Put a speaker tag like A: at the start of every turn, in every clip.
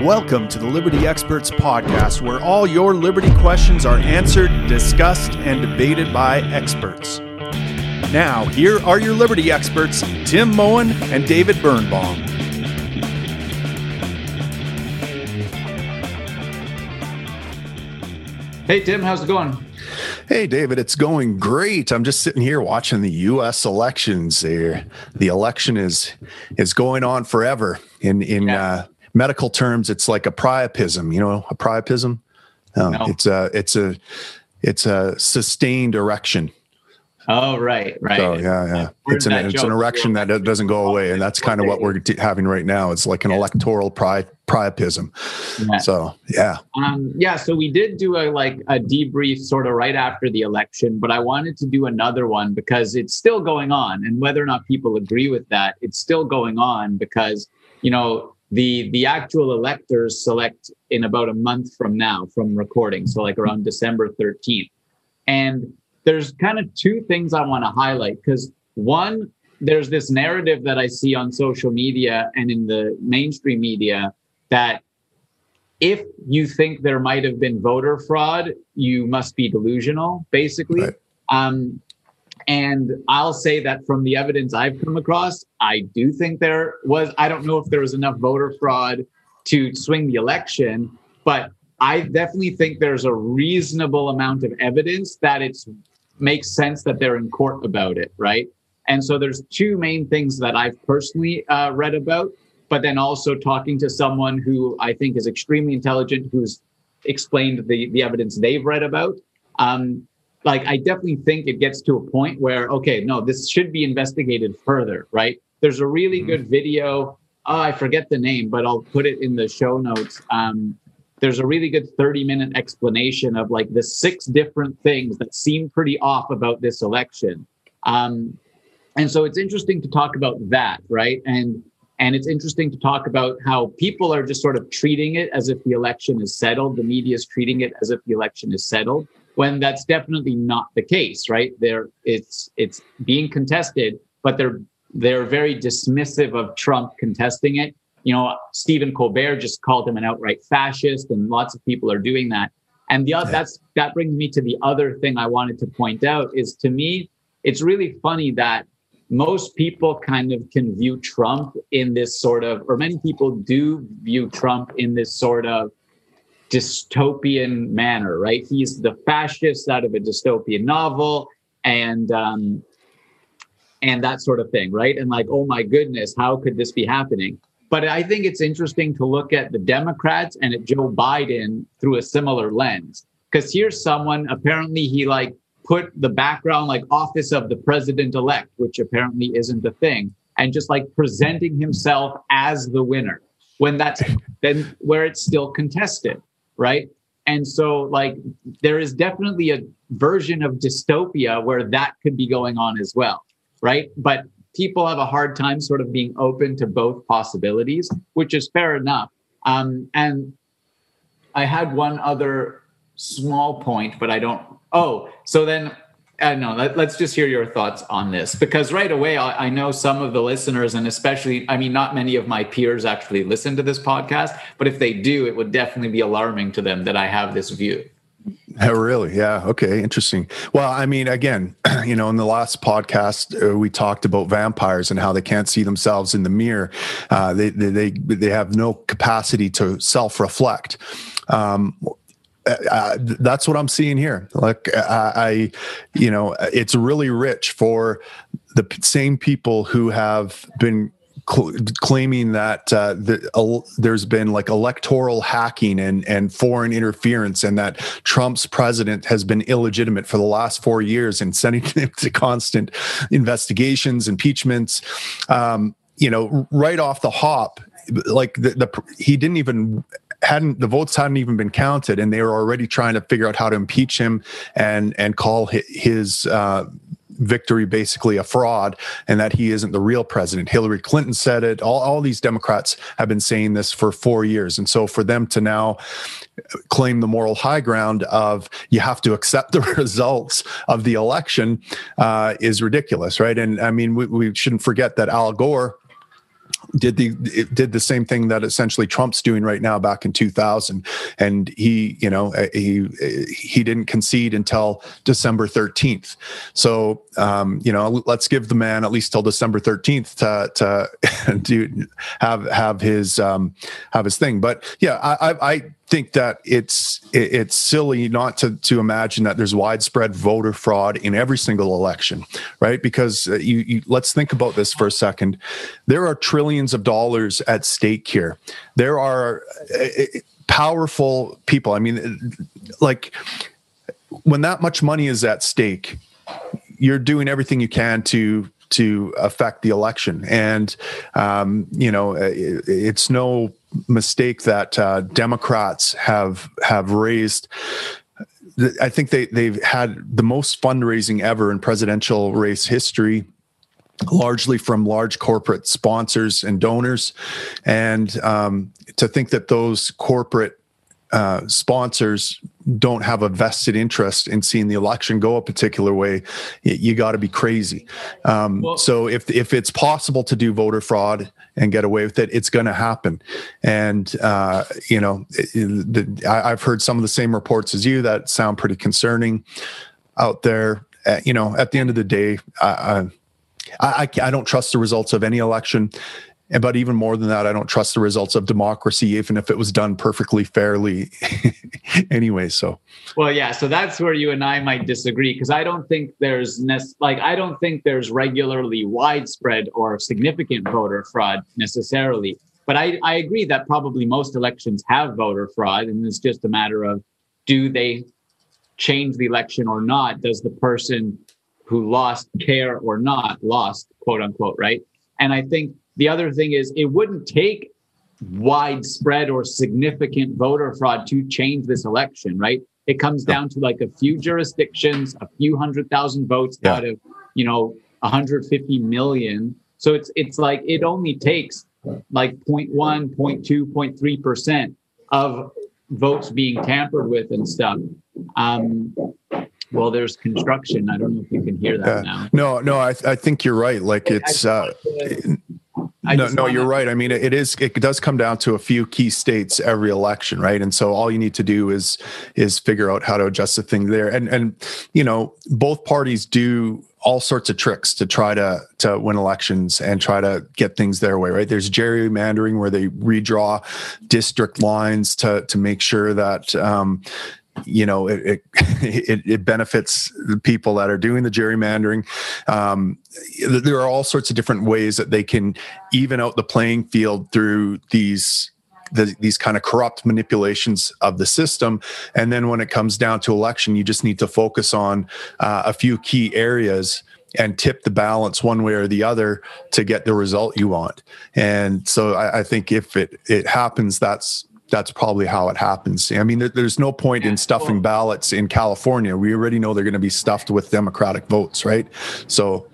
A: Welcome to the Liberty Experts Podcast, where all your liberty questions are answered, discussed, and debated by experts. Now, here are your liberty experts, Tim Moen and David Birnbaum.
B: Hey, Tim, how's it going?
C: Hey, David, it's going great. I'm just sitting here watching the U.S. elections. There, the election is is going on forever. In in yeah. uh, medical terms, it's like a priapism. You know, a priapism. Um, no. It's a it's a it's a sustained erection.
B: Oh, right, right.
C: So, yeah, yeah. It's an, it's an erection that doesn't go away. And that's kind of what we're having right now. It's like an yeah. electoral pri- priapism. Yeah. So, yeah.
B: Um, yeah. So we did do a, like a debrief sort of right after the election, but I wanted to do another one because it's still going on. And whether or not people agree with that, it's still going on because, you know, the the actual electors select in about a month from now from recording so like around december 13th and there's kind of two things I want to highlight because one, there's this narrative that I see on social media and in the mainstream media that if you think there might have been voter fraud, you must be delusional, basically. Right. Um, and I'll say that from the evidence I've come across, I do think there was, I don't know if there was enough voter fraud to swing the election, but I definitely think there's a reasonable amount of evidence that it makes sense that they're in court about it, right? And so there's two main things that I've personally uh, read about, but then also talking to someone who I think is extremely intelligent, who's explained the the evidence they've read about. Um, like I definitely think it gets to a point where okay, no, this should be investigated further, right? There's a really mm-hmm. good video. Oh, I forget the name, but I'll put it in the show notes. Um, there's a really good 30 minute explanation of like the six different things that seem pretty off about this election. Um, and so it's interesting to talk about that, right? And and it's interesting to talk about how people are just sort of treating it as if the election is settled. The media is treating it as if the election is settled, when that's definitely not the case, right? There, it's it's being contested, but they're they're very dismissive of Trump contesting it you know, Stephen Colbert just called him an outright fascist, and lots of people are doing that. And the other, that's that brings me to the other thing I wanted to point out is to me, it's really funny that most people kind of can view Trump in this sort of, or many people do view Trump in this sort of dystopian manner, right? He's the fascist out of a dystopian novel, and um, and that sort of thing, right? And like, oh my goodness, how could this be happening? But I think it's interesting to look at the Democrats and at Joe Biden through a similar lens. Because here's someone, apparently, he like put the background like office of the president elect, which apparently isn't a thing, and just like presenting himself as the winner when that's then where it's still contested, right? And so, like, there is definitely a version of dystopia where that could be going on as well, right? But people have a hard time sort of being open to both possibilities, which is fair enough. Um, and I had one other small point, but I don't. Oh, so then I know. Let, us just hear your thoughts on this because right away I, I, know some of the listeners, and especially, I mean, not many of my peers actually listen to this podcast, but if they do, it would definitely be alarming to them that I have this view.
C: Oh, really? Yeah. Okay. Interesting. Well, I mean, again, you know, in the last podcast, uh, we talked about vampires and how they can't see themselves in the mirror. Uh, they, they, they, they have no capacity to self reflect. Um, uh, uh, that's what I'm seeing here. Like I, I, you know, it's really rich for the same people who have been cl- claiming that uh, the, uh, there's been like electoral hacking and, and foreign interference, and that Trump's president has been illegitimate for the last four years and sending him to constant investigations, impeachments. Um, you know, right off the hop, like the, the he didn't even hadn't the votes hadn't even been counted and they were already trying to figure out how to impeach him and and call his uh, victory basically a fraud and that he isn't the real president. Hillary Clinton said it. All, all these Democrats have been saying this for four years. And so for them to now claim the moral high ground of you have to accept the results of the election uh, is ridiculous, right? And I mean, we, we shouldn't forget that Al Gore did the did the same thing that essentially Trump's doing right now back in 2000 and he you know uh, he he didn't concede until December 13th so um, you know let's give the man at least till December 13th to to do have have his um, have his thing. But yeah I I think that it's it's silly not to to imagine that there's widespread voter fraud in every single election right? Because uh, you, you let's think about this for a second. There are trillions of dollars at stake here. There are uh, uh, powerful people. I mean like when that much money is at stake you're doing everything you can to to affect the election. And um, you know it, it's no mistake that uh, Democrats have have raised. I think they they've had the most fundraising ever in presidential race history largely from large corporate sponsors and donors. And um, to think that those corporate uh, sponsors don't have a vested interest in seeing the election go a particular way, you, got to be crazy. Um, well, so if if it's possible to do voter fraud and get away with it, it's going to happen. And uh, you know, it, the, I, I've heard some of the same reports as you that sound pretty concerning out there. Uh, you know, at the end of the day, I, I, I don't trust the results of any election. But even more than that, I don't trust the results of democracy, even if it was done perfectly fairly anyway. So
B: well, yeah. So that's where you and I might disagree because I don't think there's like I don't think there's regularly widespread or significant voter fraud necessarily. But I, I agree that probably most elections have voter fraud, and it's just a matter of do they change the election or not? Does the person who lost care or not lost, quote unquote, right? And I think the other thing is, it wouldn't take widespread or significant voter fraud to change this election, right? It comes down to like a few jurisdictions, a few hundred thousand votes yeah. out of, you know, 150 million. So it's it's like it only takes like 0.1, 0.2, 0.3 percent of votes being tampered with and stuff. Um, well, there's construction. I don't know if you can hear that now.
C: No, no, I, I think you're right. Like it's. Uh, no, no, you're right. I mean, it is. It does come down to a few key states every election, right? And so all you need to do is is figure out how to adjust the thing there. And and you know, both parties do all sorts of tricks to try to to win elections and try to get things their way right there's gerrymandering where they redraw district lines to to make sure that um, you know it, it, it benefits the people that are doing the gerrymandering. Um, there are all sorts of different ways that they can even out the playing field through these the, these kind of corrupt manipulations of the system. And then when it comes down to election you just need to focus on uh, a few key areas and tip the balance one way or the other to get the result you want. And so I, I think if it it happens that's that's probably how it happens. I mean, there, there's no point in stuffing ballots in California. We already know they're going to be stuffed with Democratic votes, right? So,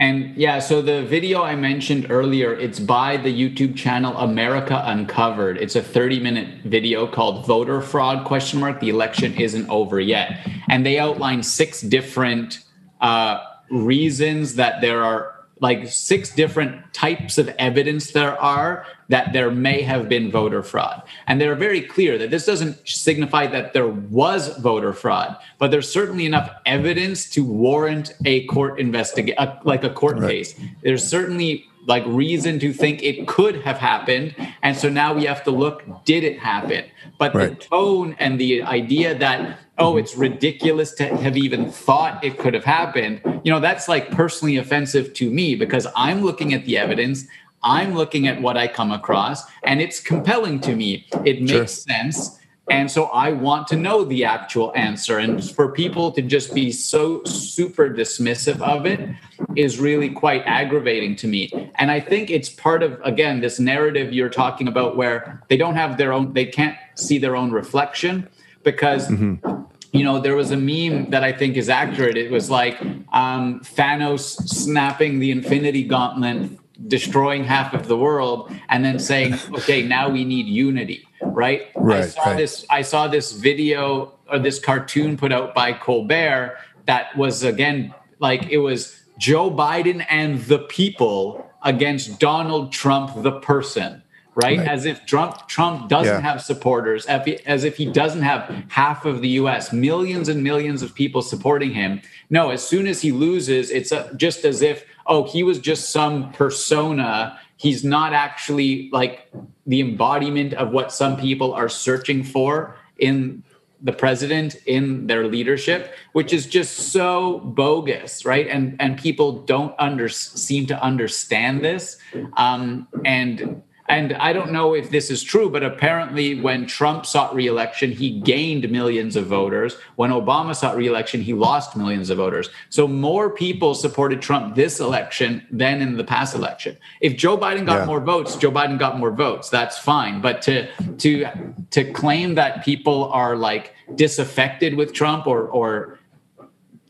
B: and yeah, so the video I mentioned earlier, it's by the YouTube channel America Uncovered. It's a 30 minute video called Voter Fraud question mark. The election isn't over yet. And they outline six different uh, reasons that there are like six different types of evidence there are that there may have been voter fraud. And they're very clear that this doesn't signify that there was voter fraud, but there's certainly enough evidence to warrant a court investigation, like a court right. case. There's certainly like reason to think it could have happened. And so now we have to look, did it happen? But right. the tone and the idea that, oh, it's ridiculous to have even thought it could have happened, you know, that's like personally offensive to me because I'm looking at the evidence. I'm looking at what I come across and it's compelling to me. It makes sure. sense. And so I want to know the actual answer. And for people to just be so super dismissive of it is really quite aggravating to me. And I think it's part of, again, this narrative you're talking about where they don't have their own, they can't see their own reflection because. Mm-hmm you know, there was a meme that I think is accurate. It was like um, Thanos snapping the Infinity Gauntlet, destroying half of the world, and then saying, "Okay, now we need unity." Right?
C: Right.
B: I saw
C: right.
B: this. I saw this video or this cartoon put out by Colbert that was again like it was Joe Biden and the people against Donald Trump, the person. Right? right? As if Trump Trump doesn't yeah. have supporters, as if he doesn't have half of the U.S., millions and millions of people supporting him. No, as soon as he loses, it's a, just as if oh, he was just some persona. He's not actually like the embodiment of what some people are searching for in the president in their leadership which is just so bogus right and and people don't under seem to understand this um, and and I don't know if this is true, but apparently, when Trump sought reelection, he gained millions of voters. When Obama sought reelection, he lost millions of voters. So more people supported Trump this election than in the past election. If Joe Biden got yeah. more votes, Joe Biden got more votes. That's fine. But to to to claim that people are like disaffected with Trump or or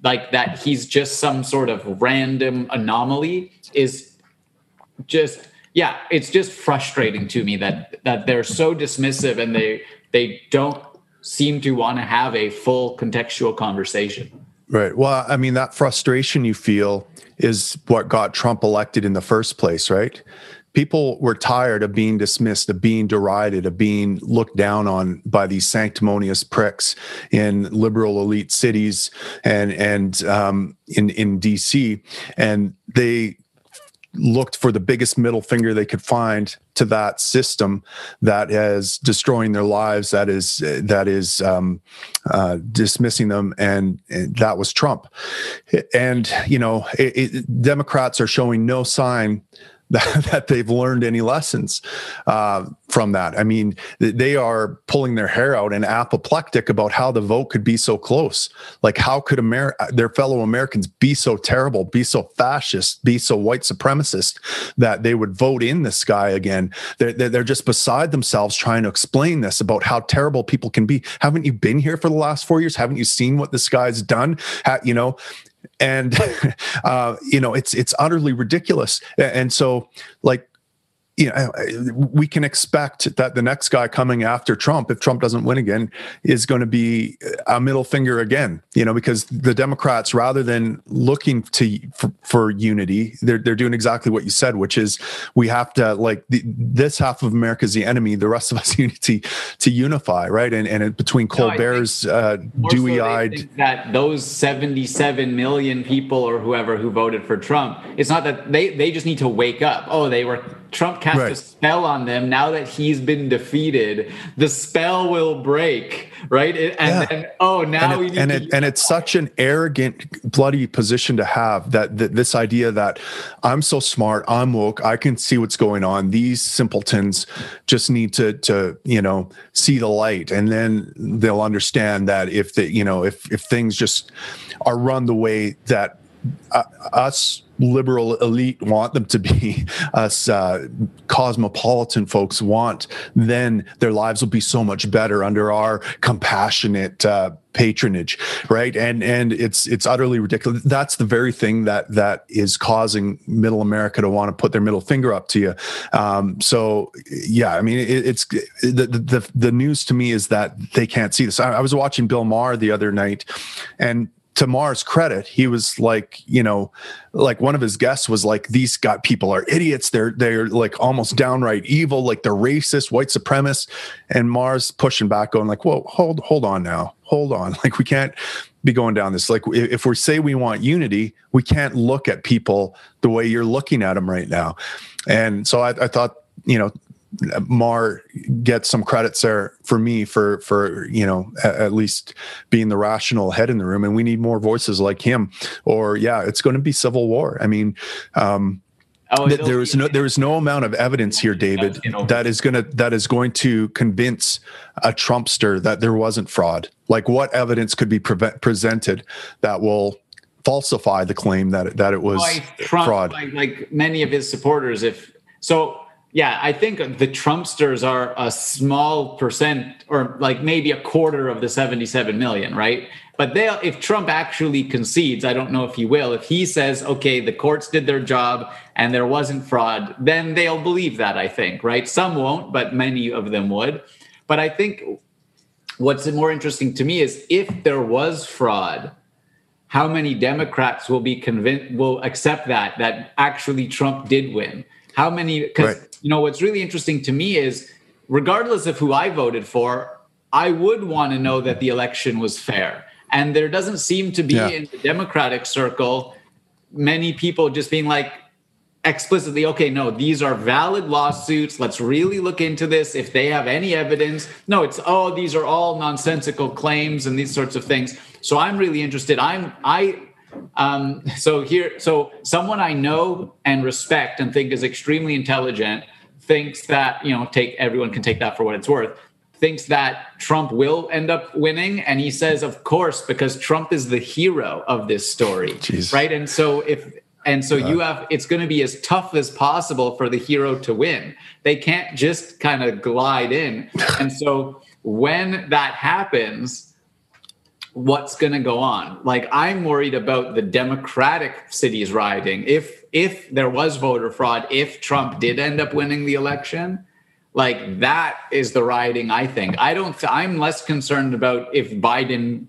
B: like that he's just some sort of random anomaly is just yeah, it's just frustrating to me that that they're so dismissive and they they don't seem to want to have a full contextual conversation.
C: Right. Well, I mean, that frustration you feel is what got Trump elected in the first place, right? People were tired of being dismissed, of being derided, of being looked down on by these sanctimonious pricks in liberal elite cities and and um, in in DC, and they looked for the biggest middle finger they could find to that system that is destroying their lives that is that is um, uh, dismissing them and, and, that was trump. And you know it, it, democrats are showing no sign that, that they've learned any lessons uh, from that. I mean, they are pulling their hair out and apoplectic about how the vote could be so close. Like, how could Amer- their fellow Americans be so terrible, be so fascist, be so white supremacist that they would vote in this guy again? They're, they're just beside themselves trying to explain this about how terrible people can be. Haven't you been here for the last four years? Haven't you seen what this guy's done? you know, and uh, you know it's it's utterly ridiculous. And so like you know, we can expect that the next guy coming after Trump, if Trump doesn't win again, is going to be a middle finger again. You know, because the Democrats, rather than looking to for, for unity, they're they're doing exactly what you said, which is we have to like the, this half of America is the enemy, the rest of us unity to unify, right? And and between Colbert's no, uh, dewy-eyed
B: so that those seventy-seven million people or whoever who voted for Trump, it's not that they they just need to wake up. Oh, they were Trump cast right. a spell on them. Now that he's been defeated, the spell will break, right? And, yeah. then, oh, now
C: and it, and, it, and it's such an arrogant, bloody position to have that, that this idea that I'm so smart, I'm woke, I can see what's going on. These simpletons just need to to you know see the light, and then they'll understand that if the you know if if things just are run the way that uh, us liberal elite want them to be, us uh, cosmopolitan folks want, then their lives will be so much better under our compassionate uh, patronage, right? And and it's it's utterly ridiculous. That's the very thing that that is causing Middle America to want to put their middle finger up to you. Um, so yeah, I mean, it, it's the, the the news to me is that they can't see this. I, I was watching Bill Maher the other night, and to Maher's credit, he was like, you know, like one of his guests was like, these got people are idiots. They're they're like almost downright evil, like they're racist, white supremacists. And Maher's pushing back, going like, whoa, hold hold on now, hold on. Like we can't be going down this. Like if we say we want unity, we can't look at people the way you're looking at them right now. And so I, I thought, you know, Maher gets some credits there for me for for you know at, least being the rational head in the room, and we need more voices like him. Or yeah, it's going to be civil war. I mean. Um, Oh, th- there is no there is no amount of evidence here, David, that is gonna that is going to convince a Trumpster that there wasn't fraud. Like, what evidence could be pre- presented that will falsify the claim that that it was Trump, fraud?
B: Like, like many of his supporters, if so, yeah, I think the Trumpsters are a small percent or like maybe a quarter of the 77 million, right? But they if Trump actually concedes, I don't know if he will, if he says, okay, the courts did their job and there wasn't fraud, then they'll believe that, I think, right? Some won't, but many of them would. But I think what's more interesting to me is if there was fraud, how many Democrats will be convinced will accept that that actually Trump did win? How many? Because right. you know what's really interesting to me is, regardless of who I voted for, I would want to know that the election was fair. And there doesn't seem to be yeah. in the Democratic circle many people just being like, explicitly, okay, no, these are valid lawsuits. Let's really look into this. If they have any evidence, no, it's oh, these are all nonsensical claims and these sorts of things. So I'm really interested. I'm I um so here so someone I know and respect and think is extremely intelligent thinks that, you know, take everyone can take that for what it's worth thinks that Trump will end up winning. And he says, of course, because Trump is the hero of this story. Jeez. Right. And so if and so you have it's going to be as tough as possible for the hero to win. They can't just kind of glide in. And so when that happens, what's going to go on? Like I'm worried about the Democratic cities riding. If if there was voter fraud, if Trump did end up winning the election, like that is the riding. I think. I don't. I'm less concerned about if Biden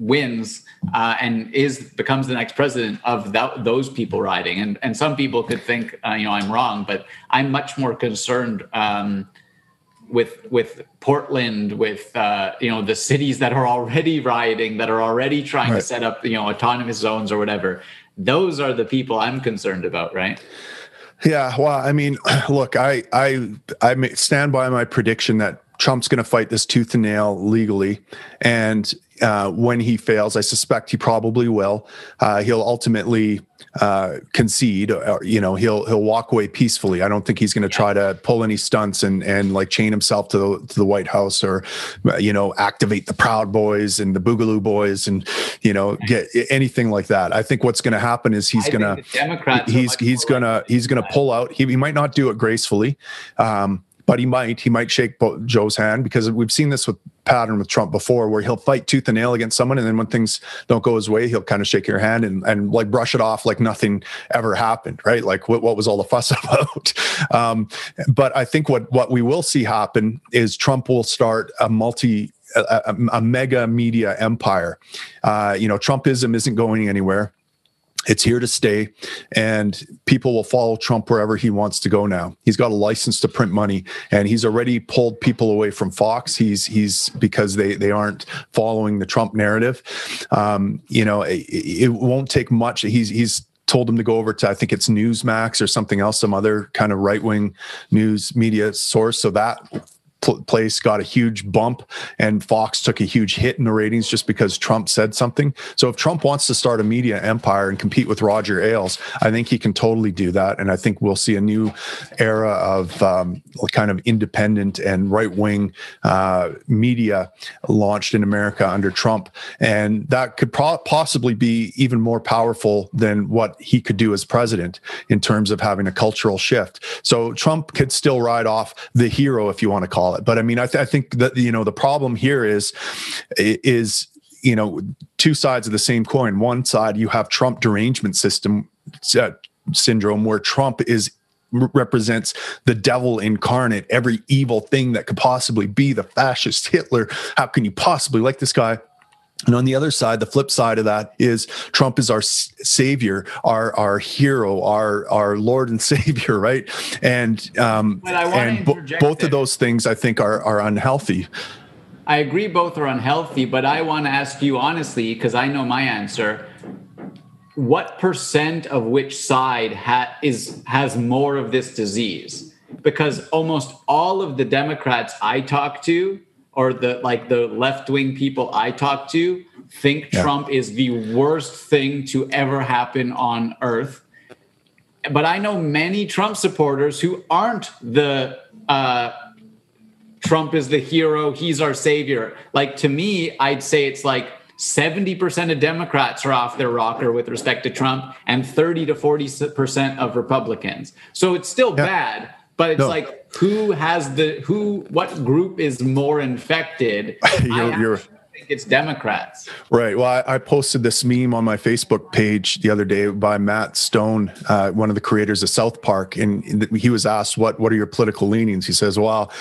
B: wins uh, and is becomes the next president of that, those people riding. And and some people could think uh, you know I'm wrong, but I'm much more concerned um, with with Portland, with uh, you know the cities that are already rioting, that are already trying right. to set up you know autonomous zones or whatever. Those are the people I'm concerned about, right?
C: Yeah, well, I mean, look, I I I stand by my prediction that Trump's going to fight this tooth and nail legally, and uh, when he fails, I suspect he probably will. Uh, he'll ultimately uh, concede. Or, you know, he'll he'll walk away peacefully. I don't think he's going to try to pull any stunts and and like chain himself to the to the White House or you know activate the Proud Boys and the Boogaloo Boys and you know get anything like that. I think what's going to happen is he's going to he's he's going to he's going to pull out. He, he might not do it gracefully. Um, but he might he might shake Joe's hand because we've seen this with pattern with Trump before where he'll fight tooth and nail against someone and then when things don't go his way he'll kind of shake your hand and, and like brush it off like nothing ever happened right? Like what, what was all the fuss about? Um, but I think what what we will see happen is Trump will start a multi a, a, a mega media empire. Uh, you know Trumpism isn't going anywhere it's here to stay and people will follow trump wherever he wants to go now. He's got a license to print money and he's already pulled people away from fox. He's he's because they they aren't following the trump narrative. Um, you know it, it won't take much. He's he's told him to go over to I think it's Newsmax or something else, some other kind of right wing news media source. So that place got a huge bump and Fox took a huge hit in the ratings just because Trump said something. So if Trump wants to start a media empire and compete with Roger Ailes, I think he can totally do that. And I think we'll see a new era of um, kind of independent and right wing uh, media launched in America under Trump. And that could pro- possibly be even more powerful than what he could do as president in terms of having a cultural shift. So Trump could still ride off the hero, if you want to call it. But I mean, I, th- I think that you know the problem here is is you know two sides of the same coin. One side you have Trump derangement system uh, syndrome, where Trump is represents the devil incarnate, every evil thing that could possibly be the fascist Hitler. How can you possibly like this guy? And on the other side, the flip side of that is Trump is our savior, our our hero, our our Lord and Savior, right? And um, and bo- both of those things, I think, are are unhealthy.
B: I agree, both are unhealthy. But I want to ask you honestly, because I know my answer. What percent of which side ha- is has more of this disease? Because almost all of the Democrats I talk to or the like the left wing people I talk to think yeah. Trump is the worst thing to ever happen on earth. But I know many Trump supporters who aren't the uh, Trump is the hero, he's our savior. Like to me, I'd say it's like 70% of Democrats are off their rocker with respect to Trump and 30 to 40% of Republicans. So it's still yeah. bad, but it's no. like who has the who what group is more infected? You're, you're think it's democrats.
C: Right. Well I, I, posted this meme on my facebook page the other day by matt stone uh, one of the creators of south park and he was asked what what are your political leanings? He says well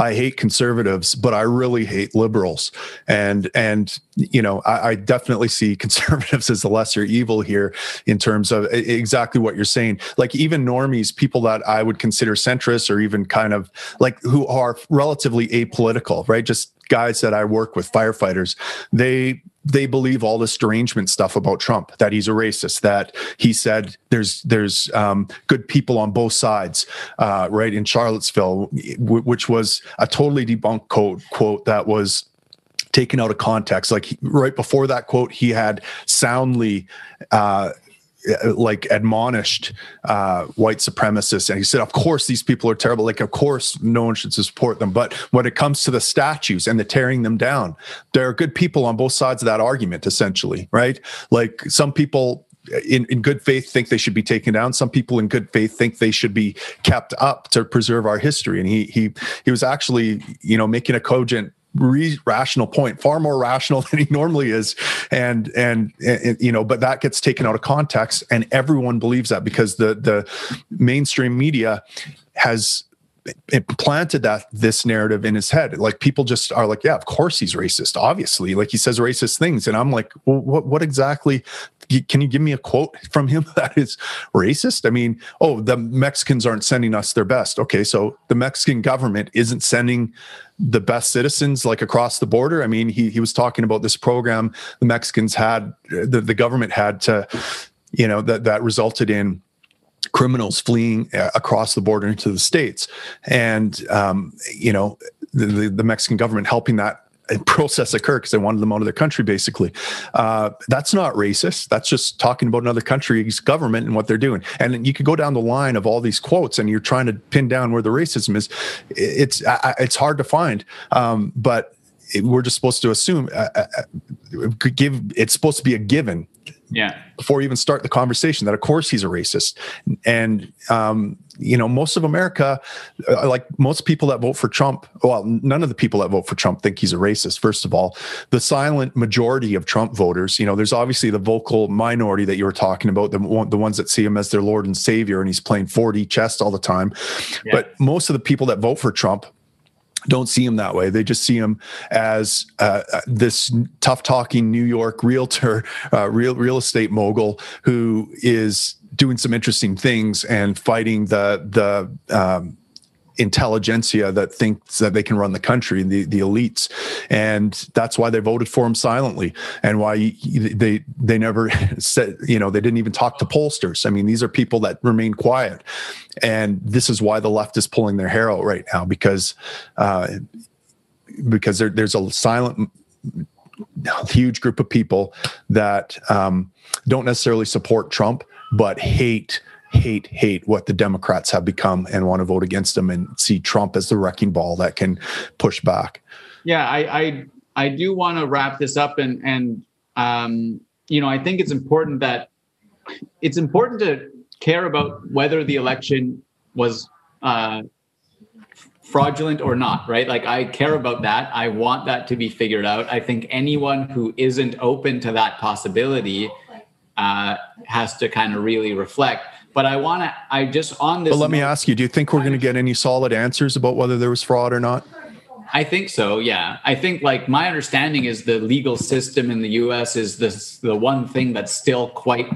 C: I hate conservatives, but I really hate liberals. And and you know, I, I definitely see conservatives as the lesser evil here in terms of exactly what you're saying. Like even normies, people that I would consider centrists or even kind of like who are relatively apolitical, right? Just guys that I work with, firefighters, they they believe all this derangement stuff about Trump that he's a racist that he said there's there's um, good people on both sides uh, right in Charlottesville which was a totally debunked quote quote that was taken out of context. Like right before that quote he had soundly uh, like admonished uh, white supremacists and he said of course these people are terrible like of course no one should support them but when it comes to the statues and the tearing them down there are good people on both sides of that argument essentially right like some people in, in good faith think they should be taken down. Some people in good faith think they should be kept up to preserve our history. And he he he was actually, you know, making a cogent re- rational point, far more rational than he normally is, and, and and you know, but that gets taken out of context, and everyone believes that because the the mainstream media has implanted that this narrative in his head. Like people just are like yeah of course he's racist obviously. Like he says racist things and i'm like well, what what exactly can you give me a quote from him that is racist? I mean oh the mexicans aren't sending us their best. Okay so the mexican government isn't sending the best citizens like across the border? I mean he he was talking about this program the mexicans had the, the government had to you know that that resulted in criminals fleeing uh, across the border into the states, and um, you know the, the Mexican government helping that process occur because they wanted them out of their country basically. Uh, that's not racist. That's just talking about another country's government and what they're doing. And you could go down the line of all these quotes and you're trying to pin down where the racism is. It's it's hard to find. Um, but we're just supposed to assume uh, uh, uh give it's supposed to be a given
B: yeah.
C: before you even start the conversation that of course he's a racist. And um, you know most of america uh, like most people that vote for trump well none of the people that vote for trump think he's a racist first of all the silent majority of trump voters you know there's obviously the vocal minority that you were talking about the, the ones that see him as their lord and savior and he's playing 4d chess all the time yeah. but most of the people that vote for trump don't see him that way. They just see him as uh, this tough talking New York realtor, uh, real real estate mogul who is doing some interesting things and fighting the the um, intelligentsia that thinks that they can run the country, and the the elites, and that's why they voted for him silently, and why they they never said you know they didn't even talk to pollsters. I mean, these are people that remain quiet, and this is why the left is pulling their hair out right now because uh, because there, there's a silent huge group of people that um, don't necessarily support Trump but hate hate hate what the democrats have become and want to vote against them and see trump as the wrecking ball that can push back.
B: Yeah i i, I do want to wrap this up and and um, you know i think it's important that it's important to care about whether the election was uh, fraudulent or not right? Like i care about that. I want that to be figured out. I think anyone who isn't open to that possibility uh, has to kind of really reflect but I want to, I just on this.
C: But let note, me ask you: Do you think we're going to get any solid answers about whether there was fraud or not?
B: I think so. Yeah, I think like my understanding is the legal system in the U.S. is this the one thing that's still quite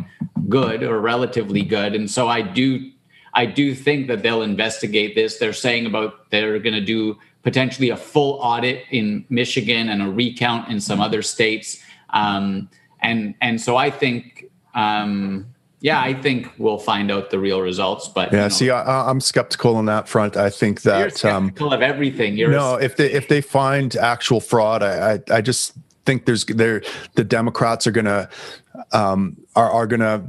B: good or relatively good, and so I do, I do think that they'll investigate this. They're saying about they're going to do potentially a full audit in Michigan and a recount in some other states, um, and and so I think. Um, yeah, I think we'll find out the real results. But
C: yeah, you know, see, I, am skeptical on that front. I think that
B: you're skeptical um, of everything. You're
C: no, if they if they find actual fraud, I I, I just think there's there the Democrats are gonna um, are are gonna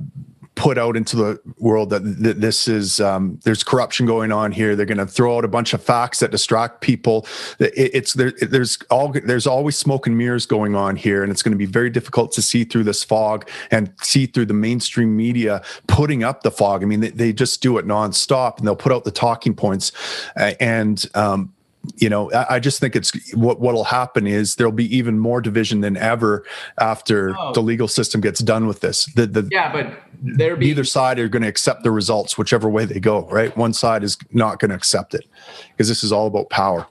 C: put out into the world that, this is um, there's corruption going on here. They're going to throw out a bunch of facts that distract people. It, it's there, there's all there's always smoke and mirrors going on here, and it's going to be very difficult to see through this fog and see through the mainstream media putting up the fog. I mean, they, they just do it nonstop, and they'll put out the talking points, uh, and um, you know, I, I, just think it's what what'll happen is there'll be even more division than ever after oh. the legal system gets done with this. The, the
B: yeah, but there be
C: either side are going to accept the results, whichever way they go. Right, one side is not going to accept it because this is all about power.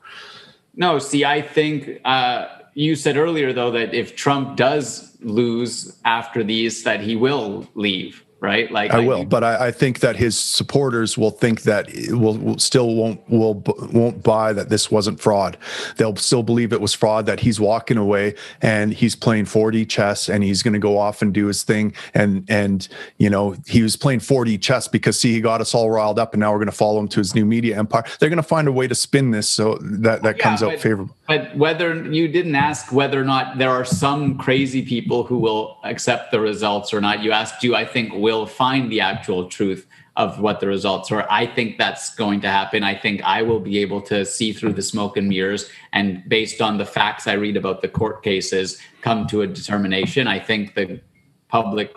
B: No, see, I think uh, you said earlier though that if Trump does lose after these, that he will leave right?
C: Like I will, but I, I, think that his supporters will think that will, will, still won't will won't buy that this wasn't fraud. They'll still believe it was fraud. That he's walking away and he's playing 4D chess and he's going to go off and do his thing. And and you know he was playing 4D chess because see he got us all riled up and now we're going to follow him to his new media empire. They're going to find a way to spin this so that that yeah, comes out favorable.
B: But whether you didn't ask whether or not there are some crazy people who will accept the results or not, you asked, do I think will find the actual truth of what the results are? I think that's going to happen. I think I will be able to see through the smoke and mirrors and based on the facts I read about the court cases, come to a determination. I think the public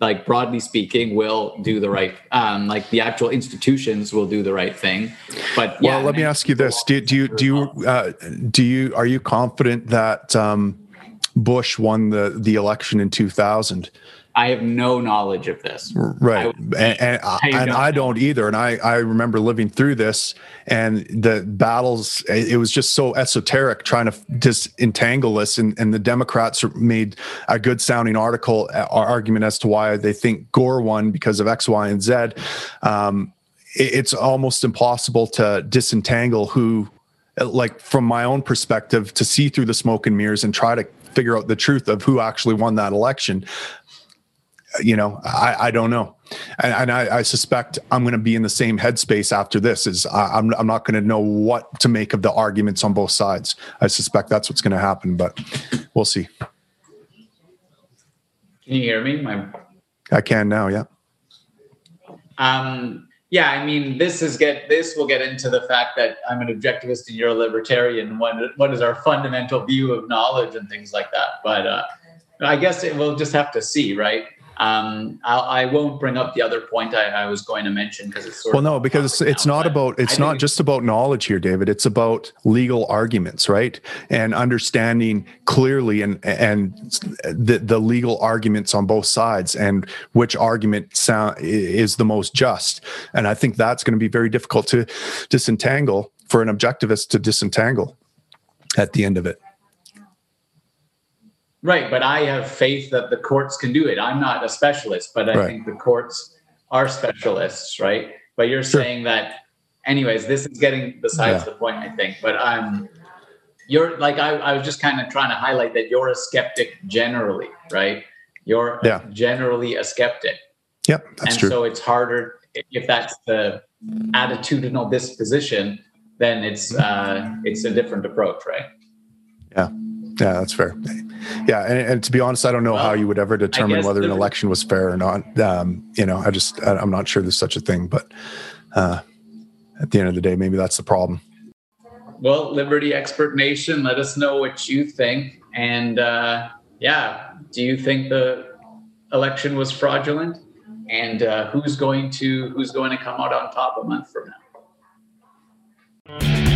B: like broadly speaking will do the right um, like the actual institutions will do the right thing. But
C: yeah, well let me ask you this. Do, do you do you uh, do you are you confident that um, bush won the the election in 2000
B: I have no knowledge of this.
C: Right. I, and, and, I, and I don't either. And I, I remember living through this and the battles, it was just so esoteric trying to disentangle this. And, and the Democrats made a good sounding article uh, argument as to why they think Gore won because of X, Y, and Z. Um, it, it's almost impossible to disentangle who, like from my own perspective, to see through the smoke and mirrors and try to figure out the truth of who actually won that election you know, I, I don't know. And, and I, I, suspect I'm going to be in the same headspace after this is I, am I'm, I'm not going to know what to make of the arguments on both sides. I suspect that's what's going to happen, but we'll see.
B: Can you hear me? My...
C: I can now. Yeah.
B: Um, yeah, I mean, this is get this will get into the fact that I'm an objectivist and you're a libertarian. What what is our fundamental view of knowledge and things like that? But uh, I guess it, we'll just have to see, right? Um, I'll, I will not bring up the other point I, I was going to mention because it's
C: well, no, because it's, it's not about it's not just about knowledge here, David. It's about legal arguments, right? And understanding clearly and and the the legal arguments on both sides and which argument sound is the most just. And I think that's going to be very difficult to disentangle for an objectivist to disentangle at the end of it.
B: Right, but I have faith that the courts can do it. I'm not a specialist, but I right. think the courts are specialists, right? But you're sure. saying that, anyways. This is getting besides yeah. the point, I think. But I'm, you're like I, I was just kind of trying to highlight that you're a skeptic generally, right? You're yeah. generally a skeptic.
C: Yep, that's
B: and
C: true.
B: so it's harder if that's the attitudinal disposition. Then it's uh, it's a different approach, right?
C: Yeah, yeah, that's fair. Yeah, and, and, to be honest, I don't know well, how you would ever determine whether an election was fair or not. Um, you know, I just I, am not sure there's such a thing. But uh, at the end of the day, maybe that's the problem.
B: Well, Liberty Expert Nation, let us know what you think. And uh, yeah, do you think the election was fraudulent? And uh, who's going to who's going to come out on top a month from now?